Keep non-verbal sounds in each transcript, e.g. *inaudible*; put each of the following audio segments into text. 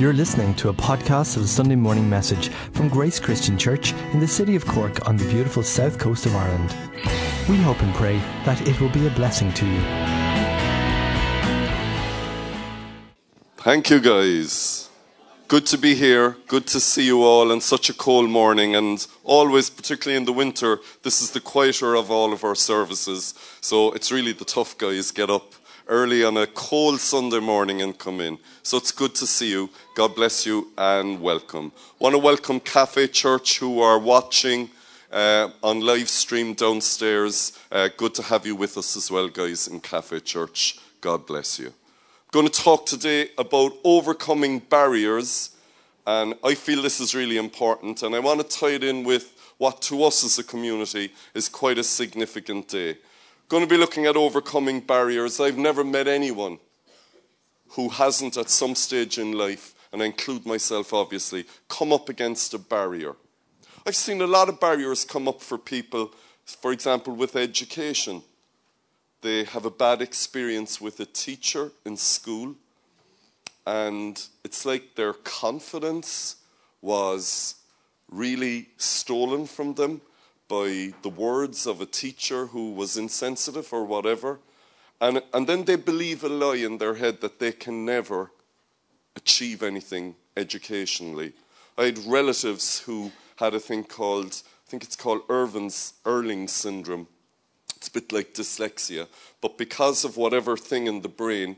You're listening to a podcast of the Sunday morning message from Grace Christian Church in the city of Cork on the beautiful south coast of Ireland. We hope and pray that it will be a blessing to you. Thank you, guys. Good to be here. Good to see you all on such a cold morning. And always, particularly in the winter, this is the quieter of all of our services. So it's really the tough guys get up early on a cold Sunday morning and come in. So it's good to see you. God bless you and welcome. Want to welcome Cafe Church who are watching uh, on live stream downstairs. Uh, good to have you with us as well, guys, in Cafe Church. God bless you. I'm going to talk today about overcoming barriers, and I feel this is really important, and I want to tie it in with what to us as a community is quite a significant day. Going to be looking at overcoming barriers. I've never met anyone who hasn't at some stage in life, and I include myself obviously, come up against a barrier. I've seen a lot of barriers come up for people, for example, with education. They have a bad experience with a teacher in school, and it's like their confidence was really stolen from them by the words of a teacher who was insensitive or whatever. And, and then they believe a lie in their head that they can never achieve anything educationally. I had relatives who had a thing called, I think it's called Irvin's Irlen syndrome. It's a bit like dyslexia, but because of whatever thing in the brain,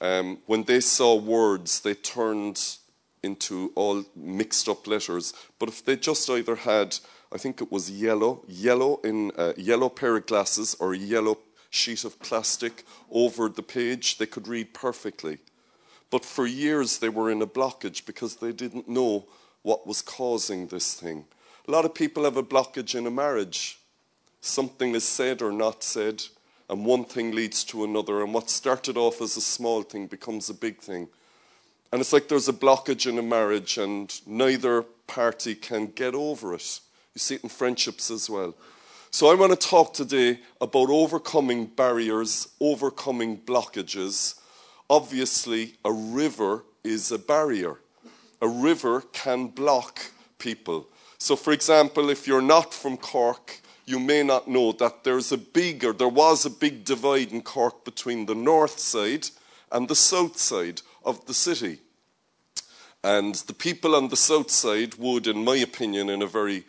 um, when they saw words, they turned into all mixed up letters. But if they just either had I think it was yellow, yellow in a yellow pair of glasses or a yellow sheet of plastic over the page, they could read perfectly. But for years they were in a blockage because they didn't know what was causing this thing. A lot of people have a blockage in a marriage. Something is said or not said, and one thing leads to another, and what started off as a small thing becomes a big thing. And it's like there's a blockage in a marriage, and neither party can get over it. You see it in friendships as well. So I want to talk today about overcoming barriers, overcoming blockages. Obviously, a river is a barrier. A river can block people. So, for example, if you're not from Cork, you may not know that there's a big, or there was a big divide in Cork between the north side and the south side of the city. And the people on the south side would, in my opinion, in a very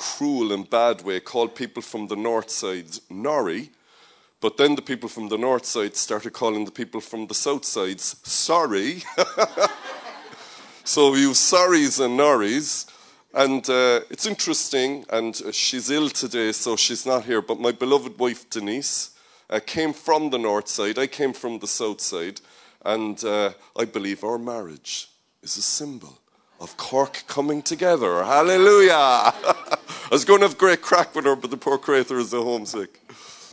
cruel and bad way, called people from the north side Nori. But then the people from the north side started calling the people from the south sides sorry. *laughs* so we use sorries and Noris. And uh, it's interesting, and she's ill today, so she's not here. But my beloved wife, Denise, uh, came from the north side. I came from the south side. And uh, I believe our marriage is a symbol of Cork coming together. Hallelujah. *laughs* I was going to have great crack with her, but the poor creator is a homesick.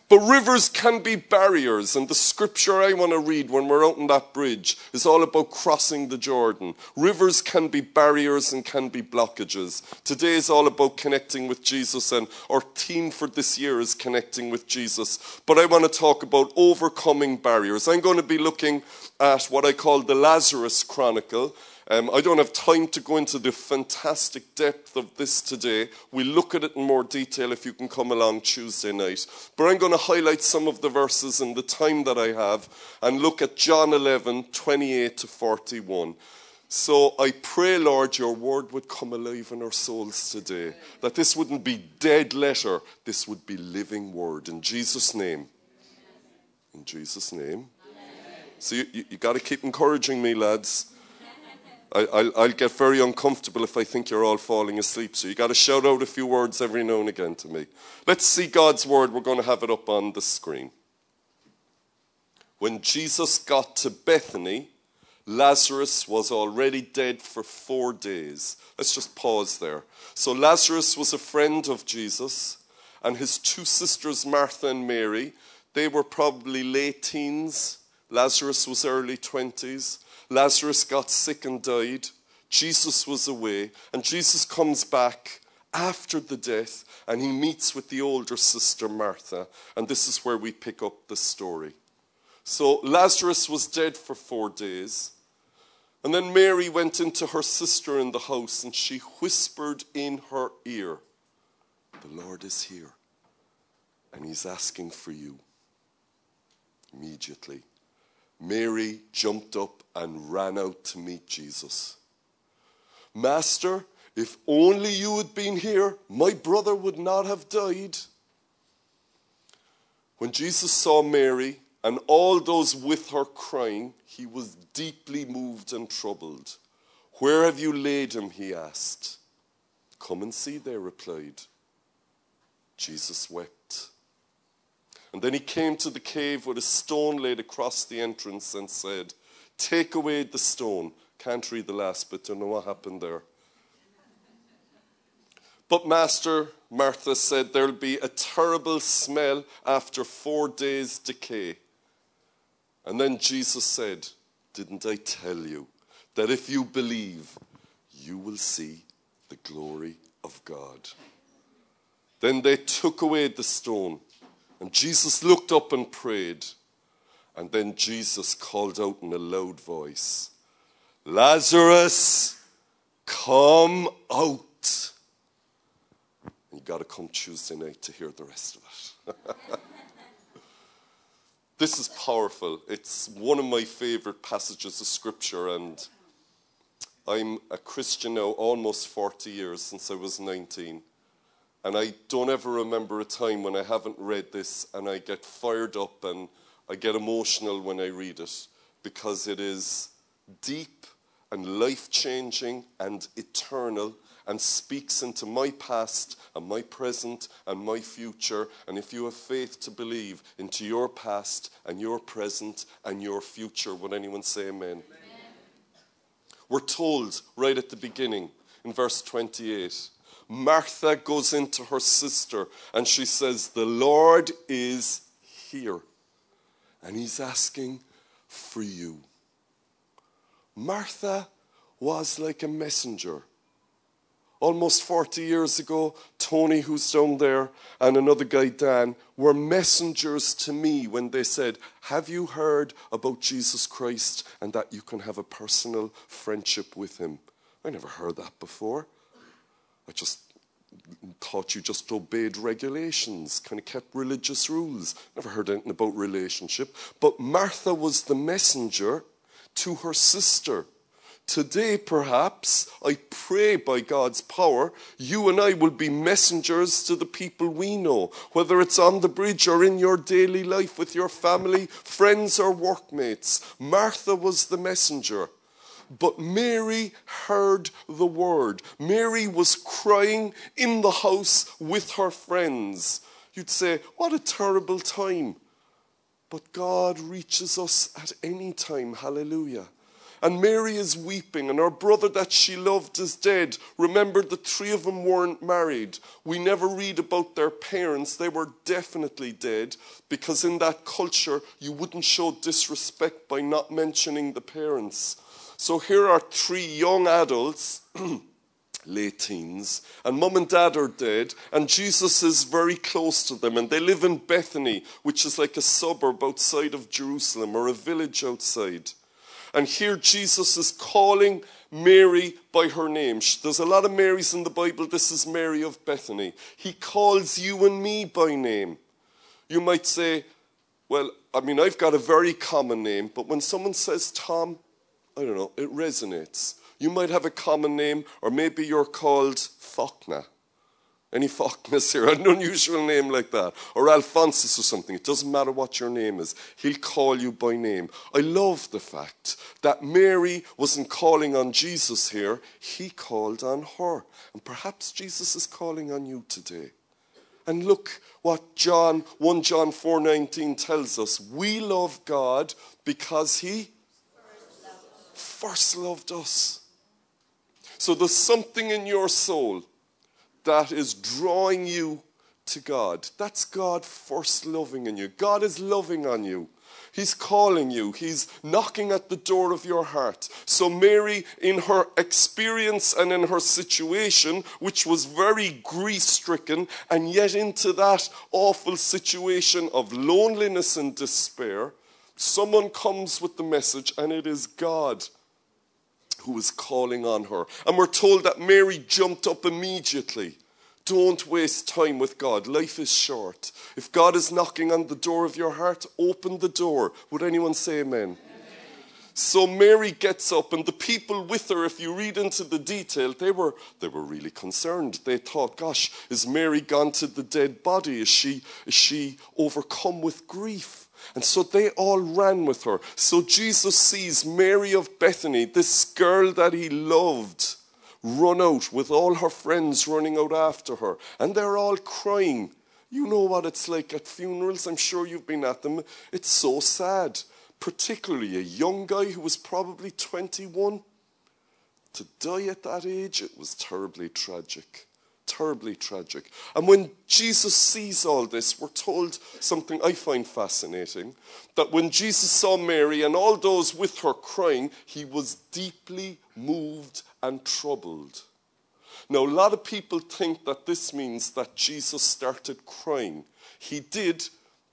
But rivers can be barriers, and the scripture I want to read when we're out on that bridge is all about crossing the Jordan. Rivers can be barriers and can be blockages. Today is all about connecting with Jesus, and our theme for this year is connecting with Jesus. But I want to talk about overcoming barriers. I'm going to be looking at what I call the Lazarus Chronicle. Um, I don't have time to go into the fantastic depth of this today. We'll look at it in more detail if you can come along Tuesday night. But I'm going to highlight some of the verses in the time that I have and look at John 11, 28 to 41. So I pray, Lord, your word would come alive in our souls today. That this wouldn't be dead letter, this would be living word. In Jesus' name. In Jesus' name. So you, you, you got to keep encouraging me, lads. I, will get very uncomfortable if I think you're all falling asleep. So you got to shout out a few words every now and again to me. Let's see God's word. We're going to have it up on the screen. When Jesus got to Bethany, Lazarus was already dead for four days. Let's just pause there. So Lazarus was a friend of Jesus, and his two sisters, Martha and Mary, they were probably late teens. Lazarus was early 20s. Lazarus got sick and died. Jesus was away. And Jesus comes back after the death and he meets with the older sister Martha. And this is where we pick up the story. So Lazarus was dead for four days. And then Mary went into her sister in the house and she whispered in her ear, The Lord is here and he's asking for you. Immediately, Mary jumped up and ran out to meet Jesus. Master, if only you had been here, my brother would not have died. When Jesus saw Mary and all those with her crying, he was deeply moved and troubled. Where have you laid him? he asked. Come and see, they replied. Jesus wept. And then he came to the cave with a stone laid across the entrance and said, Take away the stone. Can't read the last bit, don't know what happened there. But, Master, Martha said, there'll be a terrible smell after four days' decay. And then Jesus said, Didn't I tell you that if you believe, you will see the glory of God? Then they took away the stone, and Jesus looked up and prayed. And then Jesus called out in a loud voice, Lazarus, come out. You got to come Tuesday night to hear the rest of it. *laughs* this is powerful. It's one of my favorite passages of scripture, and I'm a Christian now almost 40 years since I was 19. And I don't ever remember a time when I haven't read this and I get fired up and I get emotional when I read it because it is deep and life changing and eternal and speaks into my past and my present and my future. And if you have faith to believe, into your past and your present and your future. Would anyone say amen? amen? We're told right at the beginning in verse 28 Martha goes into her sister and she says, The Lord is here and he's asking for you. Martha was like a messenger almost 40 years ago, Tony, who's down there, and another guy, Dan, were messengers to me when they said, Have you heard about Jesus Christ and that you can have a personal friendship with him? I never heard that before. I just thought you just obeyed regulations, kind of kept religious rules. Never heard anything about relationship. But Martha was the messenger to her sister Today, perhaps, I pray by God's power, you and I will be messengers to the people we know, whether it's on the bridge or in your daily life with your family, friends, or workmates. Martha was the messenger. But Mary heard the word. Mary was crying in the house with her friends. You'd say, What a terrible time. But God reaches us at any time. Hallelujah. And Mary is weeping, and her brother that she loved is dead. Remember, the three of them weren't married. We never read about their parents. They were definitely dead because in that culture, you wouldn't show disrespect by not mentioning the parents. So here are three young adults. *clears throat* late teens, and mum and dad are dead, and Jesus is very close to them, and they live in Bethany, which is like a suburb outside of Jerusalem or a village outside. And here Jesus is calling Mary by her name. There's a lot of Marys in the Bible. This is Mary of Bethany. He calls you and me by name. You might say, well, I mean, I've got a very common name, but when someone says Tom, I don't know, it resonates. You might have a common name, or maybe you're called Faulkner. Any Faulkners here? *laughs* An unusual name like that. Or Alphonsus or something. It doesn't matter what your name is. He'll call you by name. I love the fact that Mary wasn't calling on Jesus here. He called on her. And perhaps Jesus is calling on you today. And look what John 1 John 4:19 tells us. We love God because he first loved us. So there's something in your soul that is drawing you to God. That's God first loving in you. God is loving on you. He's calling you. He's knocking at the door of your heart. So, Mary, in her experience and in her situation, which was very grief stricken, and yet into that awful situation of loneliness and despair, someone comes with the message, and it is God who is calling on her. And we're told that Mary jumped up immediately. Don't waste time with God. Life is short. If God is knocking on the door of your heart, open the door. Would anyone say amen? So Mary gets up, and the people with her, if you read into the detail, they were, they were really concerned. They thought, gosh, is Mary gone to the dead body? Is she, is she overcome with grief? And so they all ran with her. So Jesus sees Mary of Bethany, this girl that he loved, run out with all her friends running out after her. And they're all crying. You know what it's like at funerals. I'm sure you've been at them. It's so sad particularly a young guy who was probably 21. To die at that age, it was terribly tragic. Terribly tragic. And when Jesus sees all this, we're told something I find fascinating that when Jesus saw Mary and all those with her crying, he was deeply moved and troubled. Now, a lot of people think that this means that Jesus started crying. He did,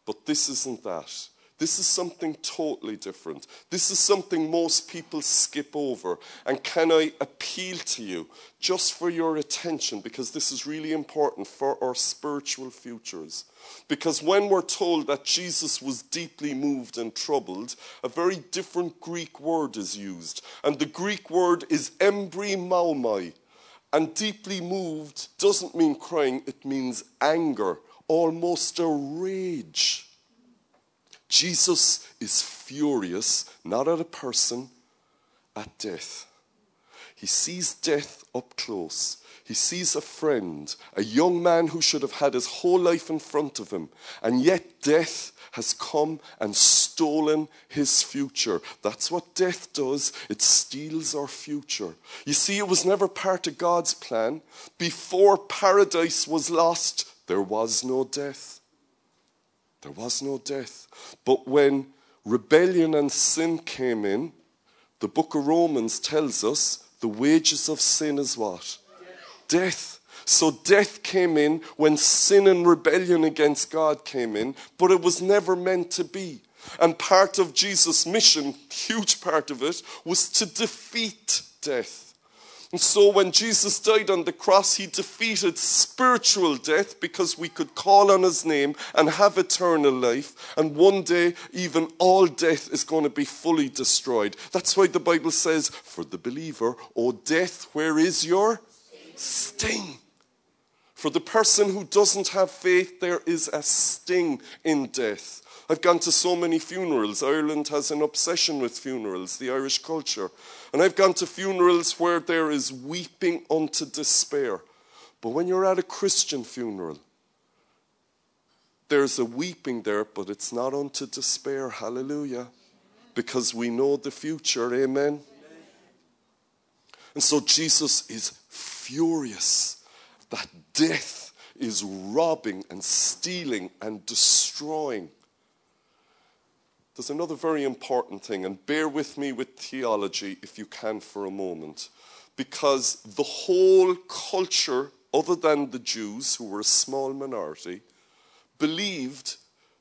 but this isn't that. This is something totally different. This is something most people skip over. And can I appeal to you just for your attention because this is really important for our spiritual futures? Because when we're told that Jesus was deeply moved and troubled, a very different Greek word is used. And the Greek word is embrimaomai. And deeply moved doesn't mean crying, it means anger, almost a rage. Jesus is furious, not at a person, at death. He sees death up close. He sees a friend, a young man who should have had his whole life in front of him, and yet death has come and stolen his future. That's what death does. It steals our future. You see, it was never part of God's plan. Before paradise was lost, there was no death. There was no death. But when rebellion and sin came in, the book of Romans tells us the wages of sin is what? Death. So death came in when sin and rebellion against God came in, but it was never meant to be. And part of Jesus' mission, huge part of it, was to defeat death. And so when Jesus died on the cross, he defeated spiritual death because we could call on his name and have eternal life. And one day, even all death is going to be fully destroyed. That's why the Bible says, for the believer, O death, where is your sting? For the person who doesn't have faith, there is a sting in death. I've gone to so many funerals. Ireland has an obsession with funerals, the Irish culture. And I've gone to funerals where there is weeping unto despair. But when you're at a Christian funeral, there's a weeping there, but it's not unto despair. Hallelujah. Because we know the future. Amen. And so Jesus is furious that death is robbing and stealing and destroying there's another very important thing, and bear with me with theology if you can for a moment, because the whole culture, other than the Jews, who were a small minority, believed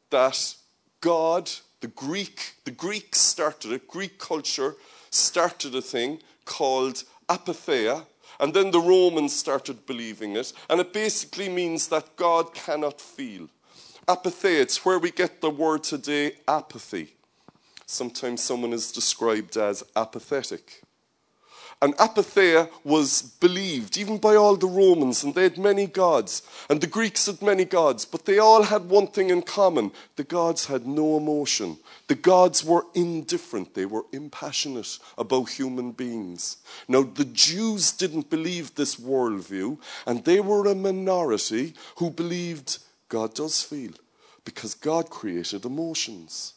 that God, the Greek, the Greeks started it, Greek culture started a thing called apatheia, and then the Romans started believing it, and it basically means that God cannot feel. Apathy, it's where we get the word today, apathy. Sometimes someone is described as apathetic. And apatheia was believed even by all the Romans, and they had many gods, and the Greeks had many gods, but they all had one thing in common the gods had no emotion. The gods were indifferent, they were impassionate about human beings. Now, the Jews didn't believe this worldview, and they were a minority who believed God does feel because God created emotions.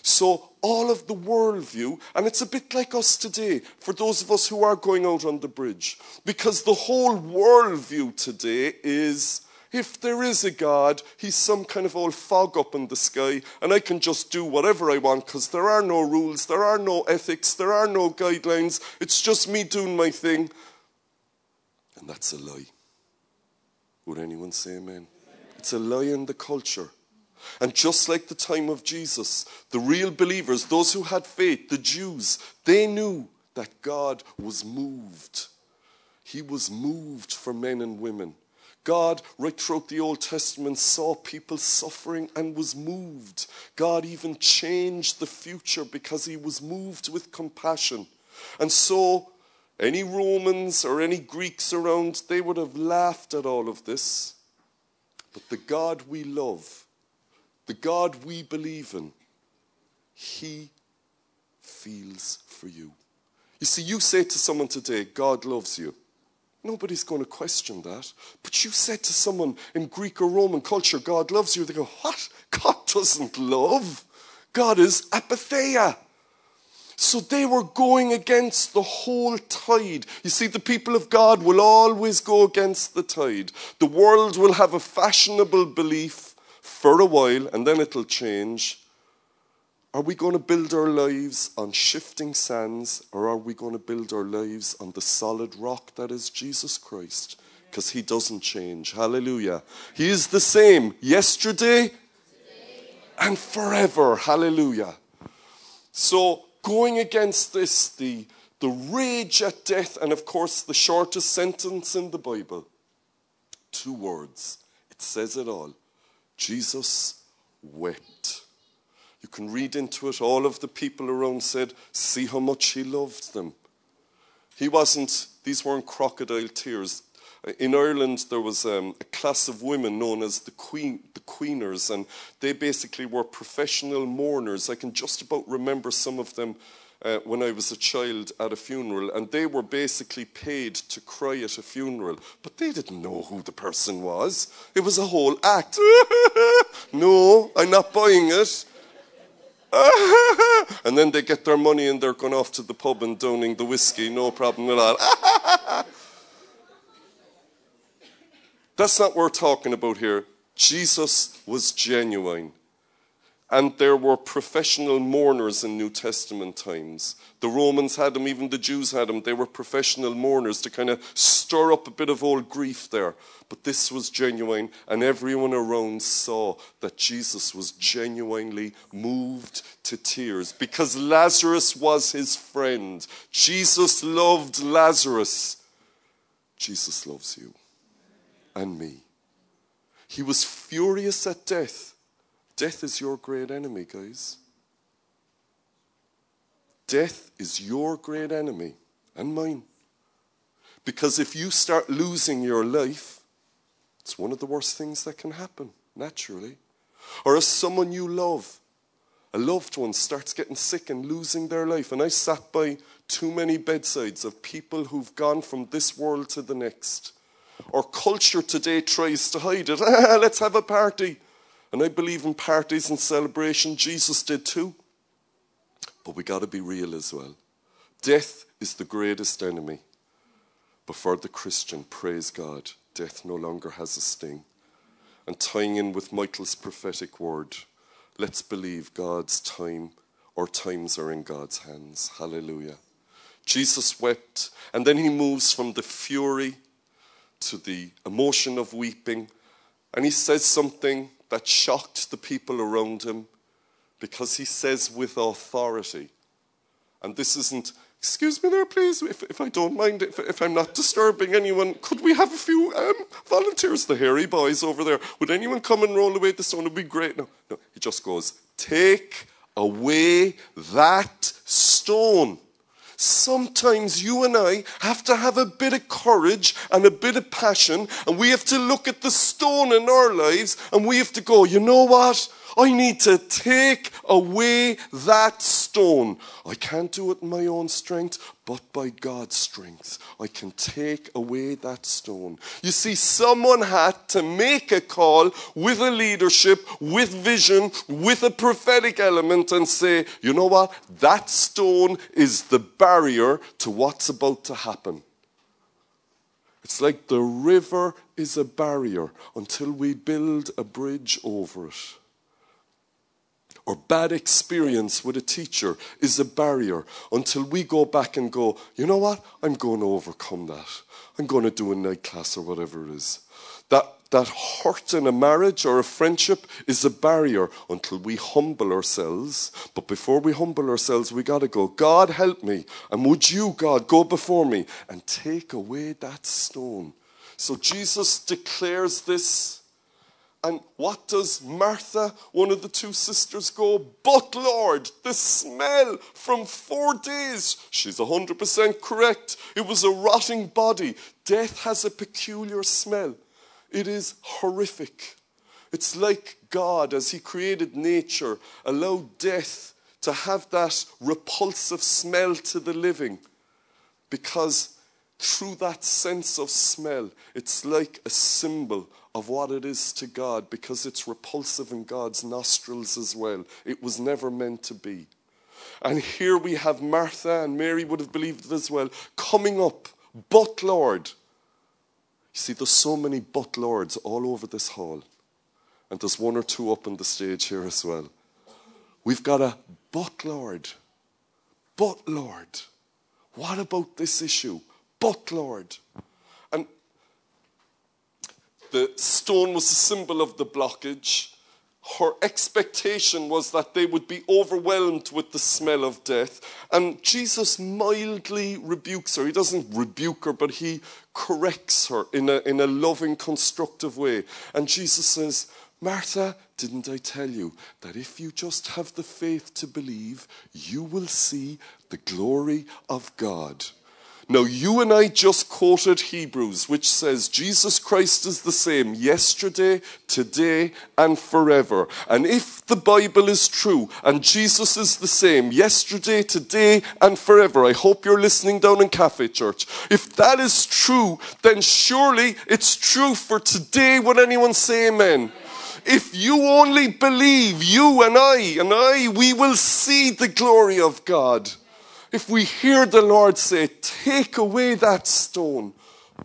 So, all of the worldview, and it's a bit like us today, for those of us who are going out on the bridge, because the whole worldview today is if there is a God, he's some kind of old fog up in the sky, and I can just do whatever I want because there are no rules, there are no ethics, there are no guidelines. It's just me doing my thing. And that's a lie. Would anyone say amen? It's a lie in the culture. And just like the time of Jesus, the real believers, those who had faith, the Jews, they knew that God was moved. He was moved for men and women. God, right throughout the Old Testament, saw people suffering and was moved. God even changed the future because he was moved with compassion. And so, any Romans or any Greeks around, they would have laughed at all of this. But the God we love, the God we believe in, he feels for you. You see, you say to someone today, God loves you. Nobody's going to question that. But you said to someone in Greek or Roman culture, God loves you. They go, What? God doesn't love. God is apatheia. So they were going against the whole tide. You see, the people of God will always go against the tide. The world will have a fashionable belief for a while and then it'll change. Are we going to build our lives on shifting sands or are we going to build our lives on the solid rock that is Jesus Christ? Because he doesn't change. Hallelujah. He is the same yesterday and forever. Hallelujah. So, going against this, the, the rage at death, and of course, the shortest sentence in the Bible two words. It says it all. Jesus wept. You can read into it. All of the people around said, See how much he loved them. He wasn't, these weren't crocodile tears. In Ireland, there was um, a class of women known as the, queen, the Keeners, and they basically were professional mourners. I can just about remember some of them uh, when I was a child at a funeral, and they were basically paid to cry at a funeral, but they didn't know who the person was. It was a whole act. *laughs* no, I'm not buying it. *laughs* and then they get their money and they're going off to the pub and downing the whiskey, no problem at all. *laughs* That's not what we're talking about here. Jesus was genuine. And there were professional mourners in New Testament times. The Romans had them, even the Jews had them. They were professional mourners to kind of stir up a bit of old grief there. But this was genuine, and everyone around saw that Jesus was genuinely moved to tears because Lazarus was his friend. Jesus loved Lazarus. Jesus loves you and me. He was furious at death Death is your great enemy, guys. Death is your great enemy and mine. Because if you start losing your life, it's one of the worst things that can happen, naturally. Or if someone you love, a loved one, starts getting sick and losing their life. And I sat by too many bedsides of people who've gone from this world to the next. Our culture today tries to hide it. *laughs* Ah, let's have a party. And I believe in parties and celebration. Jesus did too. But we got to be real as well. Death is the greatest enemy. But for the Christian, praise God, death no longer has a sting. And tying in with Michael's prophetic word, let's believe God's time or times are in God's hands. Hallelujah. Jesus wept, and then he moves from the fury to the emotion of weeping, and he says something that shocked the people around him because he says with authority, and this isn't, excuse me there, please, if, if I don't mind, if, if I'm not disturbing anyone, could we have a few um, volunteers, the hairy boys over there? Would anyone come and roll away the stone? It would be great. No, no, he just goes, take away that stone. Sometimes you and I have to have a bit of courage and a bit of passion, and we have to look at the stone in our lives and we have to go, you know what? I need to take away that stone. I can't do it in my own strength, but by God's strength, I can take away that stone. You see, someone had to make a call with a leadership, with vision, with a prophetic element, and say, you know what? That stone is the barrier to what's about to happen. It's like the river is a barrier until we build a bridge over it. Or bad experience with a teacher is a barrier until we go back and go, you know what? I'm going to overcome that. I'm going to do a night class or whatever it is. That, that hurt in a marriage or a friendship is a barrier until we humble ourselves. But before we humble ourselves, we got to go, God, help me. And would you, God, go before me and take away that stone? So Jesus declares this and what does Martha, one of the two sisters, go? But Lord, the smell from four days. She's 100% correct. It was a rotting body. Death has a peculiar smell, it is horrific. It's like God, as He created nature, allowed death to have that repulsive smell to the living because through that sense of smell, it's like a symbol of what it is to God because it's repulsive in God's nostrils as well. It was never meant to be. And here we have Martha, and Mary would have believed it as well, coming up, but Lord. You see, there's so many but Lords all over this hall. And there's one or two up on the stage here as well. We've got a but Lord. But Lord. What about this issue? But Lord. The stone was a symbol of the blockage. Her expectation was that they would be overwhelmed with the smell of death. And Jesus mildly rebukes her. He doesn't rebuke her, but he corrects her in a, in a loving, constructive way. And Jesus says, Martha, didn't I tell you that if you just have the faith to believe, you will see the glory of God? Now, you and I just quoted Hebrews, which says Jesus Christ is the same yesterday, today, and forever. And if the Bible is true and Jesus is the same yesterday, today, and forever, I hope you're listening down in Cafe Church. If that is true, then surely it's true for today. Would anyone say amen? If you only believe, you and I and I, we will see the glory of God if we hear the Lord say, Take away that stone,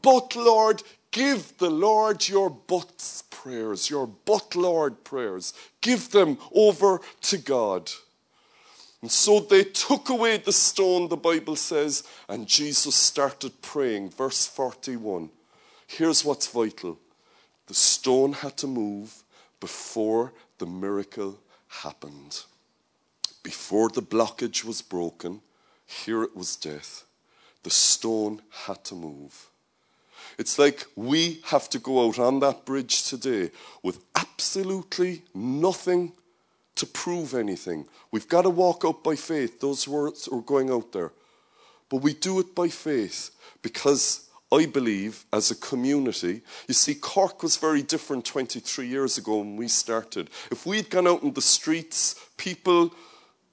but Lord, give the Lord your but prayers, your but Lord prayers. Give them over to God. And so they took away the stone, the Bible says, and Jesus started praying. Verse 41. Here's what's vital the stone had to move before the miracle happened. Before the blockage was broken, here it was death. The stone had to move. It's like we have to go out on that bridge today with absolutely nothing to prove anything. We've got to walk out by faith, those words are going out there. But we do it by faith because I believe as a community, you see, Cork was very different 23 years ago when we started. If we'd gone out in the streets, people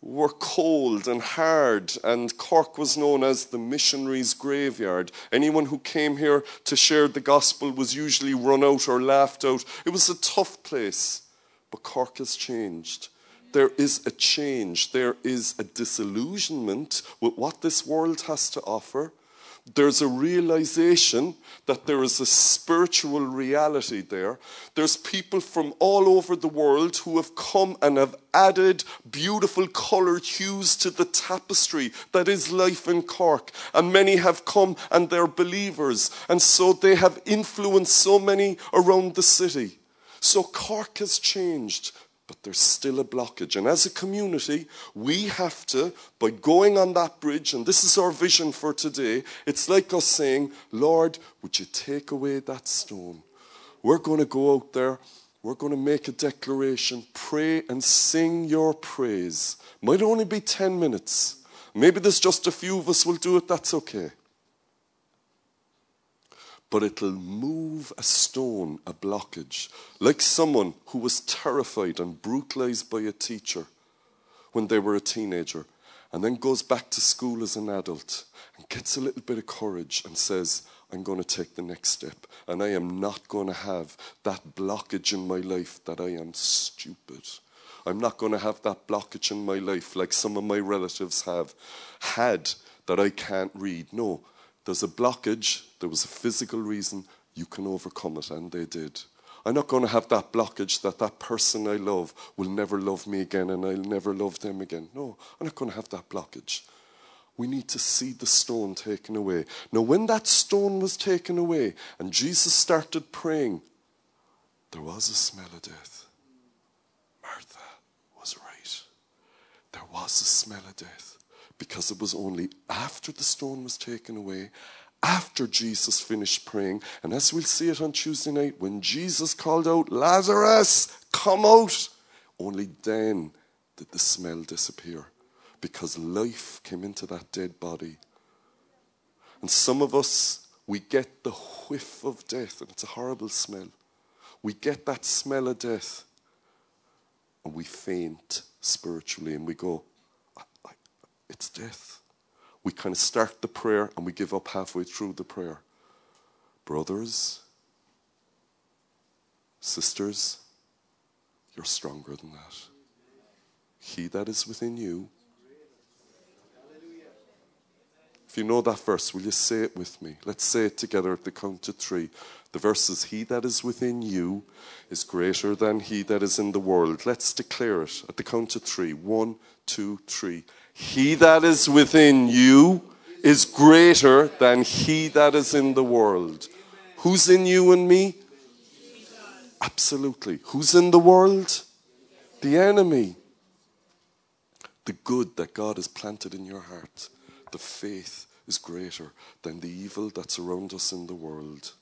were cold and hard, and Cork was known as the missionaries' graveyard. Anyone who came here to share the gospel was usually run out or laughed out. It was a tough place, but Cork has changed. There is a change, there is a disillusionment with what this world has to offer there's a realization that there is a spiritual reality there. There's people from all over the world who have come and have added beautiful colored hues to the tapestry that is life in Cork. And many have come and they're believers. And so they have influenced so many around the city. So Cork has changed but there's still a blockage. And as a community, we have to, by going on that bridge, and this is our vision for today, it's like us saying, Lord, would you take away that stone? We're going to go out there, we're going to make a declaration, pray and sing your praise. Might only be 10 minutes. Maybe there's just a few of us will do it, that's okay but it'll move a stone, a blockage, like someone who was terrified and brutalized by a teacher when they were a teenager and then goes back to school as an adult and gets a little bit of courage and says, I'm going to take the next step and I am not going to have that blockage in my life that I am stupid. I'm not going to have that blockage in my life like some of my relatives have had that I can't read. No, there's a blockage, there was a physical reason, you can overcome it, and they did. I'm not going to have that blockage that that person I love will never love me again and I'll never love them again. No, I'm not going to have that blockage. We need to see the stone taken away. Now, when that stone was taken away and Jesus started praying, there was a smell of death. Martha was right. There was a smell of death because it was only after the stone was taken away after Jesus finished praying. And as we'll see it on Tuesday night, when Jesus called out, Lazarus, come out, only then did the smell disappear because life came into that dead body. And some of us, we get the whiff of death, and it's a horrible smell. We get that smell of death, and we faint spiritually, and we go, It's death we kind of start the prayer and we give up halfway through the prayer. Brothers, sisters, you're stronger than that. He that is within you. If you know that verse, will you say it with me? Let's say it together at the count of three. The verse is He that is within you is greater than he that is in the world. Let's declare it at the count of three. One, two, three. He that is within you is greater than he that is in the world. Who's in you and me? Absolutely. Who's in the world? The enemy. The good that God has planted in your heart, the faith is greater than the evil that's around us in the world.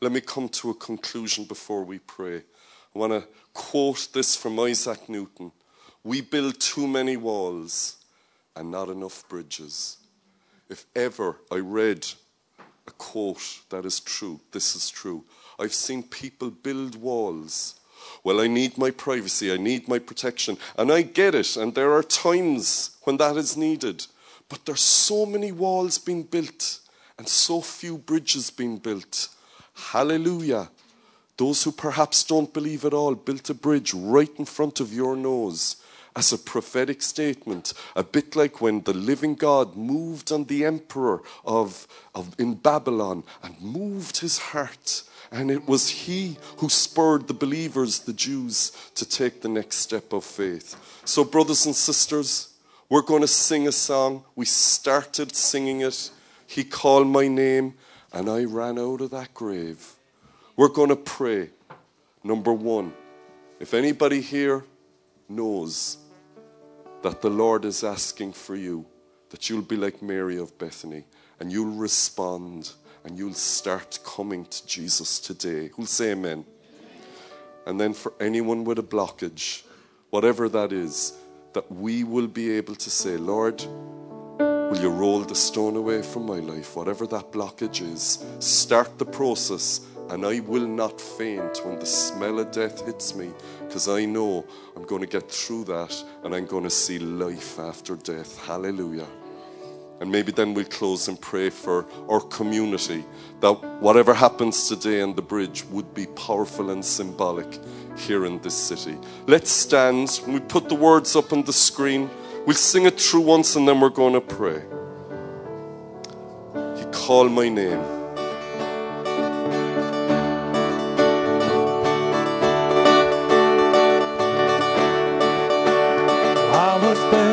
Let me come to a conclusion before we pray. I want to quote this from Isaac Newton. We build too many walls and not enough bridges. If ever I read a quote that is true, this is true. I've seen people build walls. Well, I need my privacy, I need my protection, and I get it, and there are times when that is needed. But there's so many walls being built and so few bridges being built. Hallelujah. Those who perhaps don't believe at all built a bridge right in front of your nose as a prophetic statement, a bit like when the living God moved on the emperor of, of in Babylon and moved his heart. And it was he who spurred the believers, the Jews, to take the next step of faith. So, brothers and sisters, we're going to sing a song. We started singing it. He called my name, and I ran out of that grave. We're going to pray. Number one, if anybody here knows that the Lord is asking for you, that you'll be like Mary of Bethany and you'll respond and you'll start coming to Jesus today. Who'll say amen? amen? And then for anyone with a blockage, whatever that is, that we will be able to say, Lord, will you roll the stone away from my life, whatever that blockage is? Start the process and I will not faint when the smell of death hits me because I know I'm going to get through that and I'm going to see life after death. Hallelujah. And maybe then we'll close and pray for our community that whatever happens today on the bridge would be powerful and symbolic here in this city. Let's stand. When we put the words up on the screen. We'll sing it through once and then we're going to pray. He called my name. was buried.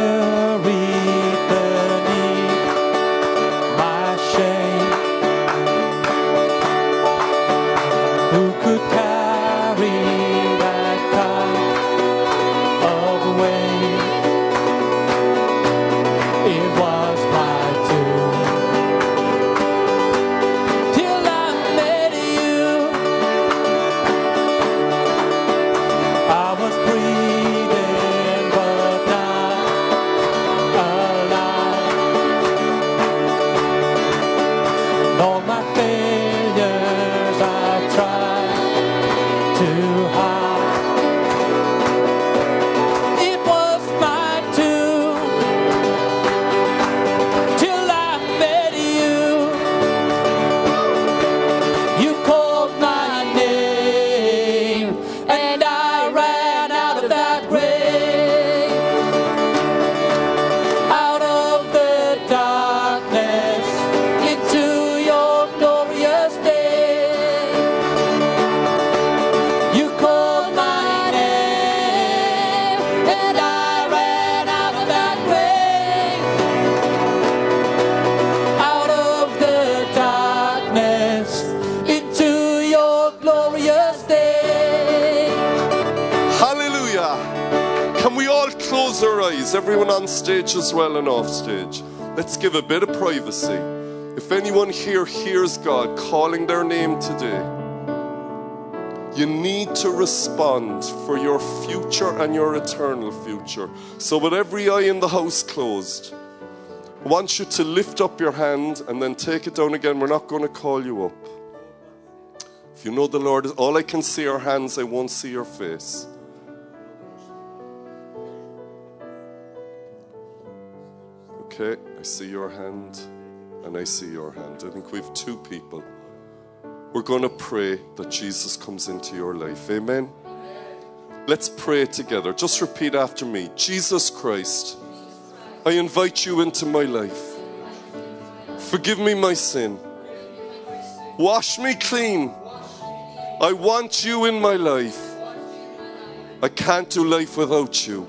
Everyone on stage as well and off stage, let's give a bit of privacy. If anyone here hears God calling their name today, you need to respond for your future and your eternal future. So, with every eye in the house closed, I want you to lift up your hand and then take it down again. We're not going to call you up. If you know the Lord, all I can see are hands, I won't see your face. Okay, I see your hand and I see your hand. I think we have two people. We're going to pray that Jesus comes into your life. Amen. Let's pray together. Just repeat after me Jesus Christ, I invite you into my life. Forgive me my sin. Wash me clean. I want you in my life. I can't do life without you.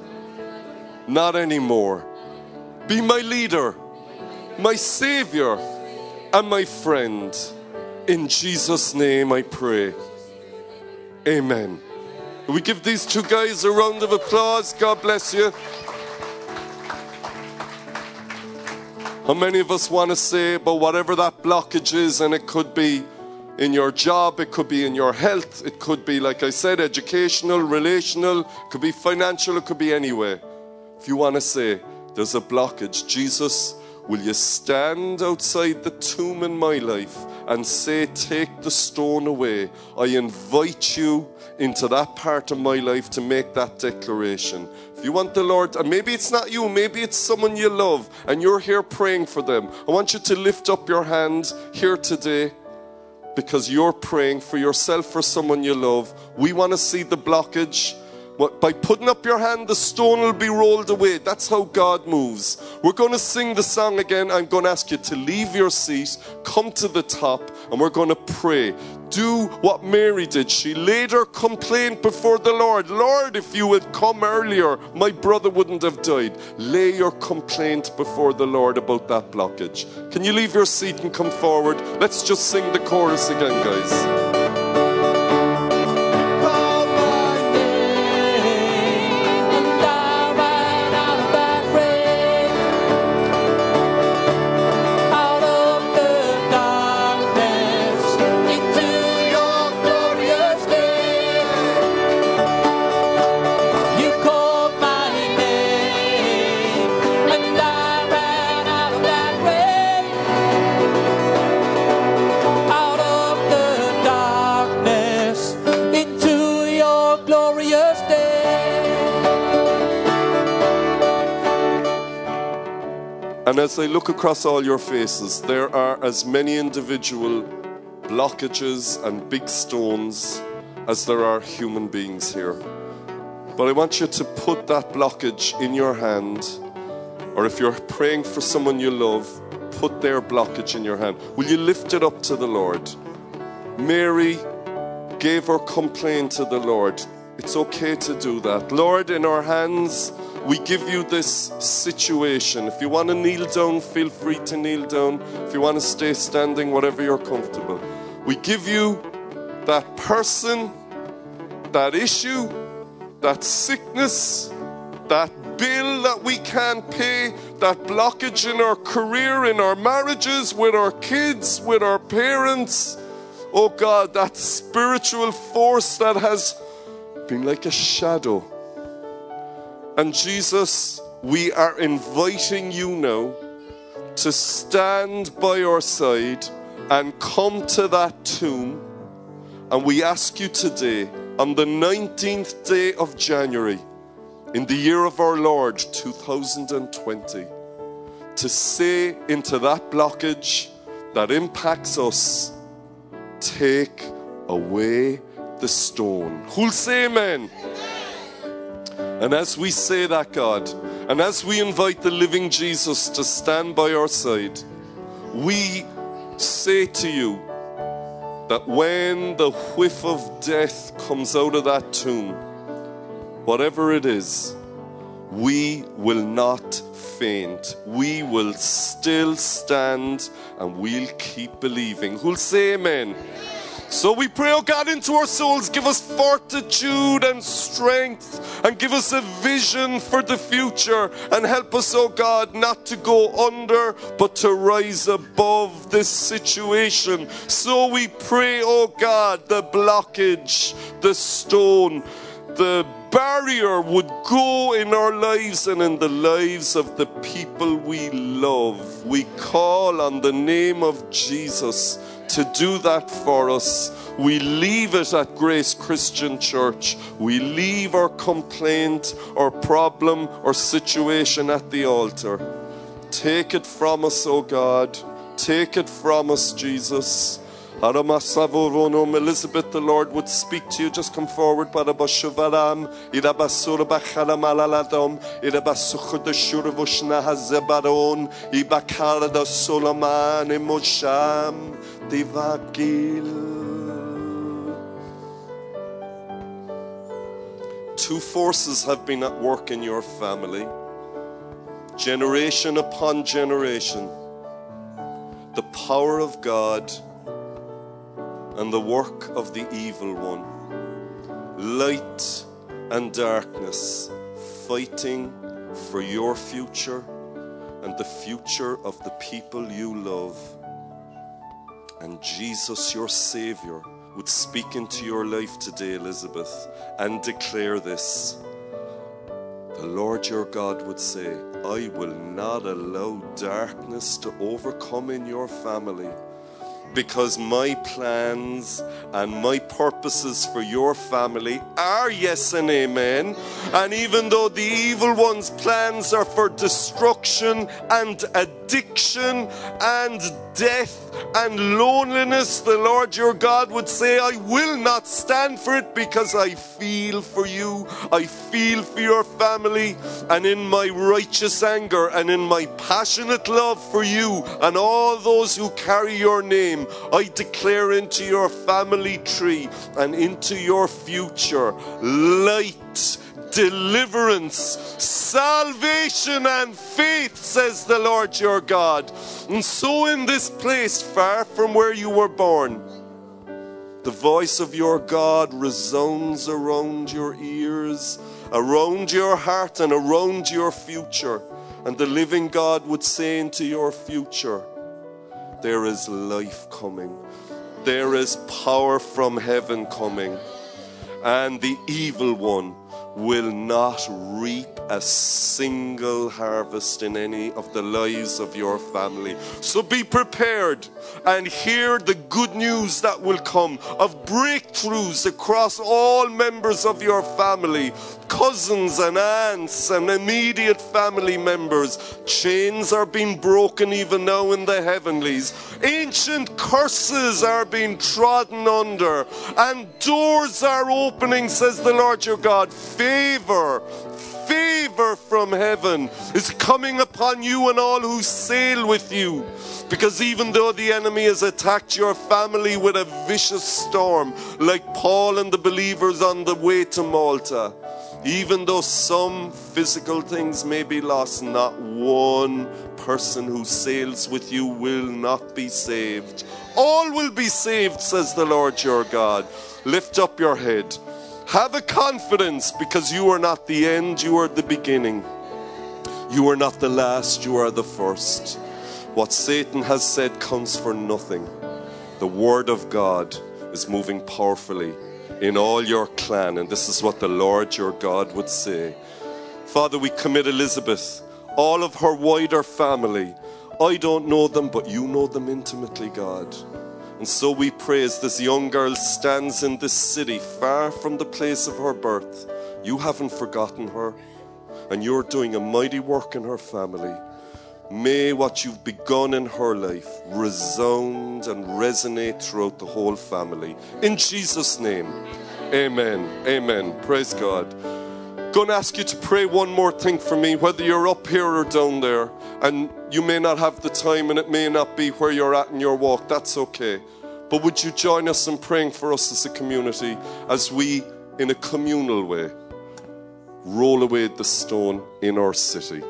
Not anymore. Be my leader, my savior, and my friend. In Jesus' name I pray. Amen. We give these two guys a round of applause. God bless you. How many of us want to say but whatever that blockage is, and it could be in your job, it could be in your health, it could be, like I said, educational, relational, it could be financial, it could be anywhere. If you want to say there's a blockage, Jesus, will you stand outside the tomb in my life and say, Take the stone away? I invite you into that part of my life to make that declaration. If you want the Lord, and maybe it's not you, maybe it's someone you love, and you're here praying for them, I want you to lift up your hand here today because you're praying for yourself, for someone you love. We want to see the blockage. By putting up your hand, the stone will be rolled away. That's how God moves. We're going to sing the song again. I'm going to ask you to leave your seat, come to the top, and we're going to pray. Do what Mary did. She laid her complaint before the Lord. Lord, if you had come earlier, my brother wouldn't have died. Lay your complaint before the Lord about that blockage. Can you leave your seat and come forward? Let's just sing the chorus again, guys. And as I look across all your faces, there are as many individual blockages and big stones as there are human beings here. But I want you to put that blockage in your hand, or if you're praying for someone you love, put their blockage in your hand. Will you lift it up to the Lord? Mary gave her complaint to the Lord. It's okay to do that. Lord, in our hands, we give you this situation. If you want to kneel down, feel free to kneel down. If you want to stay standing, whatever you're comfortable. We give you that person, that issue, that sickness, that bill that we can't pay, that blockage in our career, in our marriages, with our kids, with our parents. Oh God, that spiritual force that has been like a shadow and Jesus, we are inviting you now to stand by our side and come to that tomb. And we ask you today, on the 19th day of January, in the year of our Lord 2020, to say into that blockage that impacts us, take away the stone. Who'll say amen? amen. And as we say that, God, and as we invite the living Jesus to stand by our side, we say to you that when the whiff of death comes out of that tomb, whatever it is, we will not faint. We will still stand and we'll keep believing. Who'll say amen? So we pray, oh God, into our souls, give us fortitude and strength, and give us a vision for the future, and help us, oh God, not to go under, but to rise above this situation. So we pray, oh God, the blockage, the stone, the barrier would go in our lives and in the lives of the people we love. We call on the name of Jesus to do that for us. We leave it at Grace Christian Church. We leave our complaint our problem or situation at the altar. Take it from us, O God. Take it from us, Jesus. Elizabeth, the Lord would speak to you. Just come forward. Two forces have been at work in your family, generation upon generation. The power of God and the work of the evil one. Light and darkness fighting for your future and the future of the people you love. And Jesus, your Savior, would speak into your life today, Elizabeth, and declare this. The Lord your God would say, I will not allow darkness to overcome in your family because my plans and my purposes for your family are yes and amen. And even though the evil one's plans are for destruction and addiction and death and loneliness, the Lord your God would say, I will not stand for it because I feel for you. I feel for your family. And in my righteous anger and in my passionate love for you and all those who carry your name, I declare into your family tree and into your future light deliverance, salvation, and faith, says the Lord your God. And so, in this place, far from where you were born, the voice of your God resounds around your ears, around your heart, and around your future. And the living God would say into your future, There is life coming, there is power from heaven coming, and the evil one will not reap a single harvest in any of the lives of your family. So be prepared and hear the good news that will come of breakthroughs across all members of your family, cousins and aunts and immediate family members. Chains are being broken even now in the heavenlies. Ancient curses are being trodden under, and doors are opening, says the Lord your God. Favor, favor from heaven is coming upon you and all who sail with you. Because even though the enemy has attacked your family with a vicious storm, like Paul and the believers on the way to Malta, even though some physical things may be lost, not one person who sails with you will not be saved. All will be saved, says the Lord your God. Lift up your head. Have a confidence because you are not the end, you are the beginning. You are not the last, you are the first. What Satan has said counts for nothing. The Word of God is moving powerfully in all your clan, and this is what the Lord your God would say. Father, we commit Elizabeth, all of her wider family. I don't know them, but you know them intimately, God. And so we pray as this young girl stands in this city, far from the place of her birth. You haven't forgotten her, and you're doing a mighty work in her family. May what you've begun in her life resound and resonate throughout the whole family. In Jesus' name, amen. Amen. Praise God. Going to ask you to pray one more thing for me, whether you're up here or down there, and you may not have the time and it may not be where you're at in your walk. That's okay. But would you join us in praying for us as a community as we, in a communal way, roll away the stone in our city?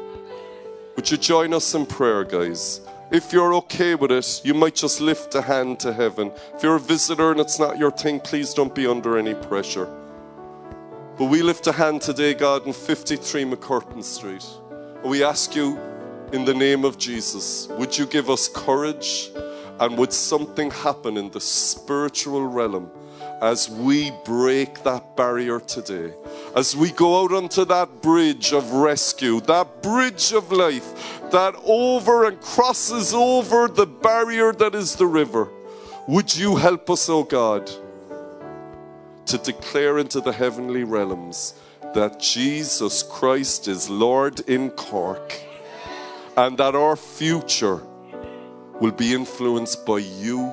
Would you join us in prayer, guys? if you're okay with it, you might just lift a hand to heaven. If you're a visitor and it's not your thing, please don't be under any pressure. But we lift a hand today, God, in 53 MacCurtain Street. And we ask you, in the name of Jesus, would you give us courage and would something happen in the spiritual realm as we break that barrier today? As we go out onto that bridge of rescue, that bridge of life that over and crosses over the barrier that is the river, would you help us, O oh God, to declare into the heavenly realms that Jesus Christ is Lord in Cork and that our future will be influenced by you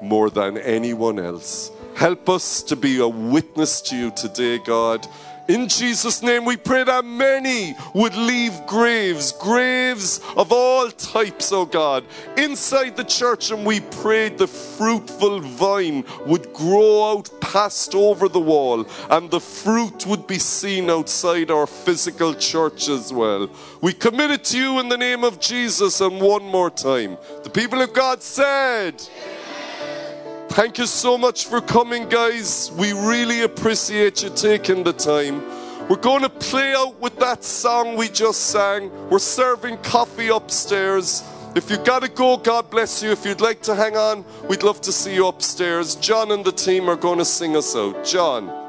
more than anyone else. Help us to be a witness to you today, God. In Jesus' name, we pray that many would leave graves, graves of all types, oh God, inside the church. And we prayed the fruitful vine would grow out past over the wall and the fruit would be seen outside our physical church as well. We commit it to you in the name of Jesus. And one more time, the people of God said, Thank you so much for coming, guys. We really appreciate you taking the time. We're going to play out with that song we just sang. We're serving coffee upstairs. If you've got to go, God bless you. If you'd like to hang on, we'd love to see you upstairs. John and the team are going to sing us out. John.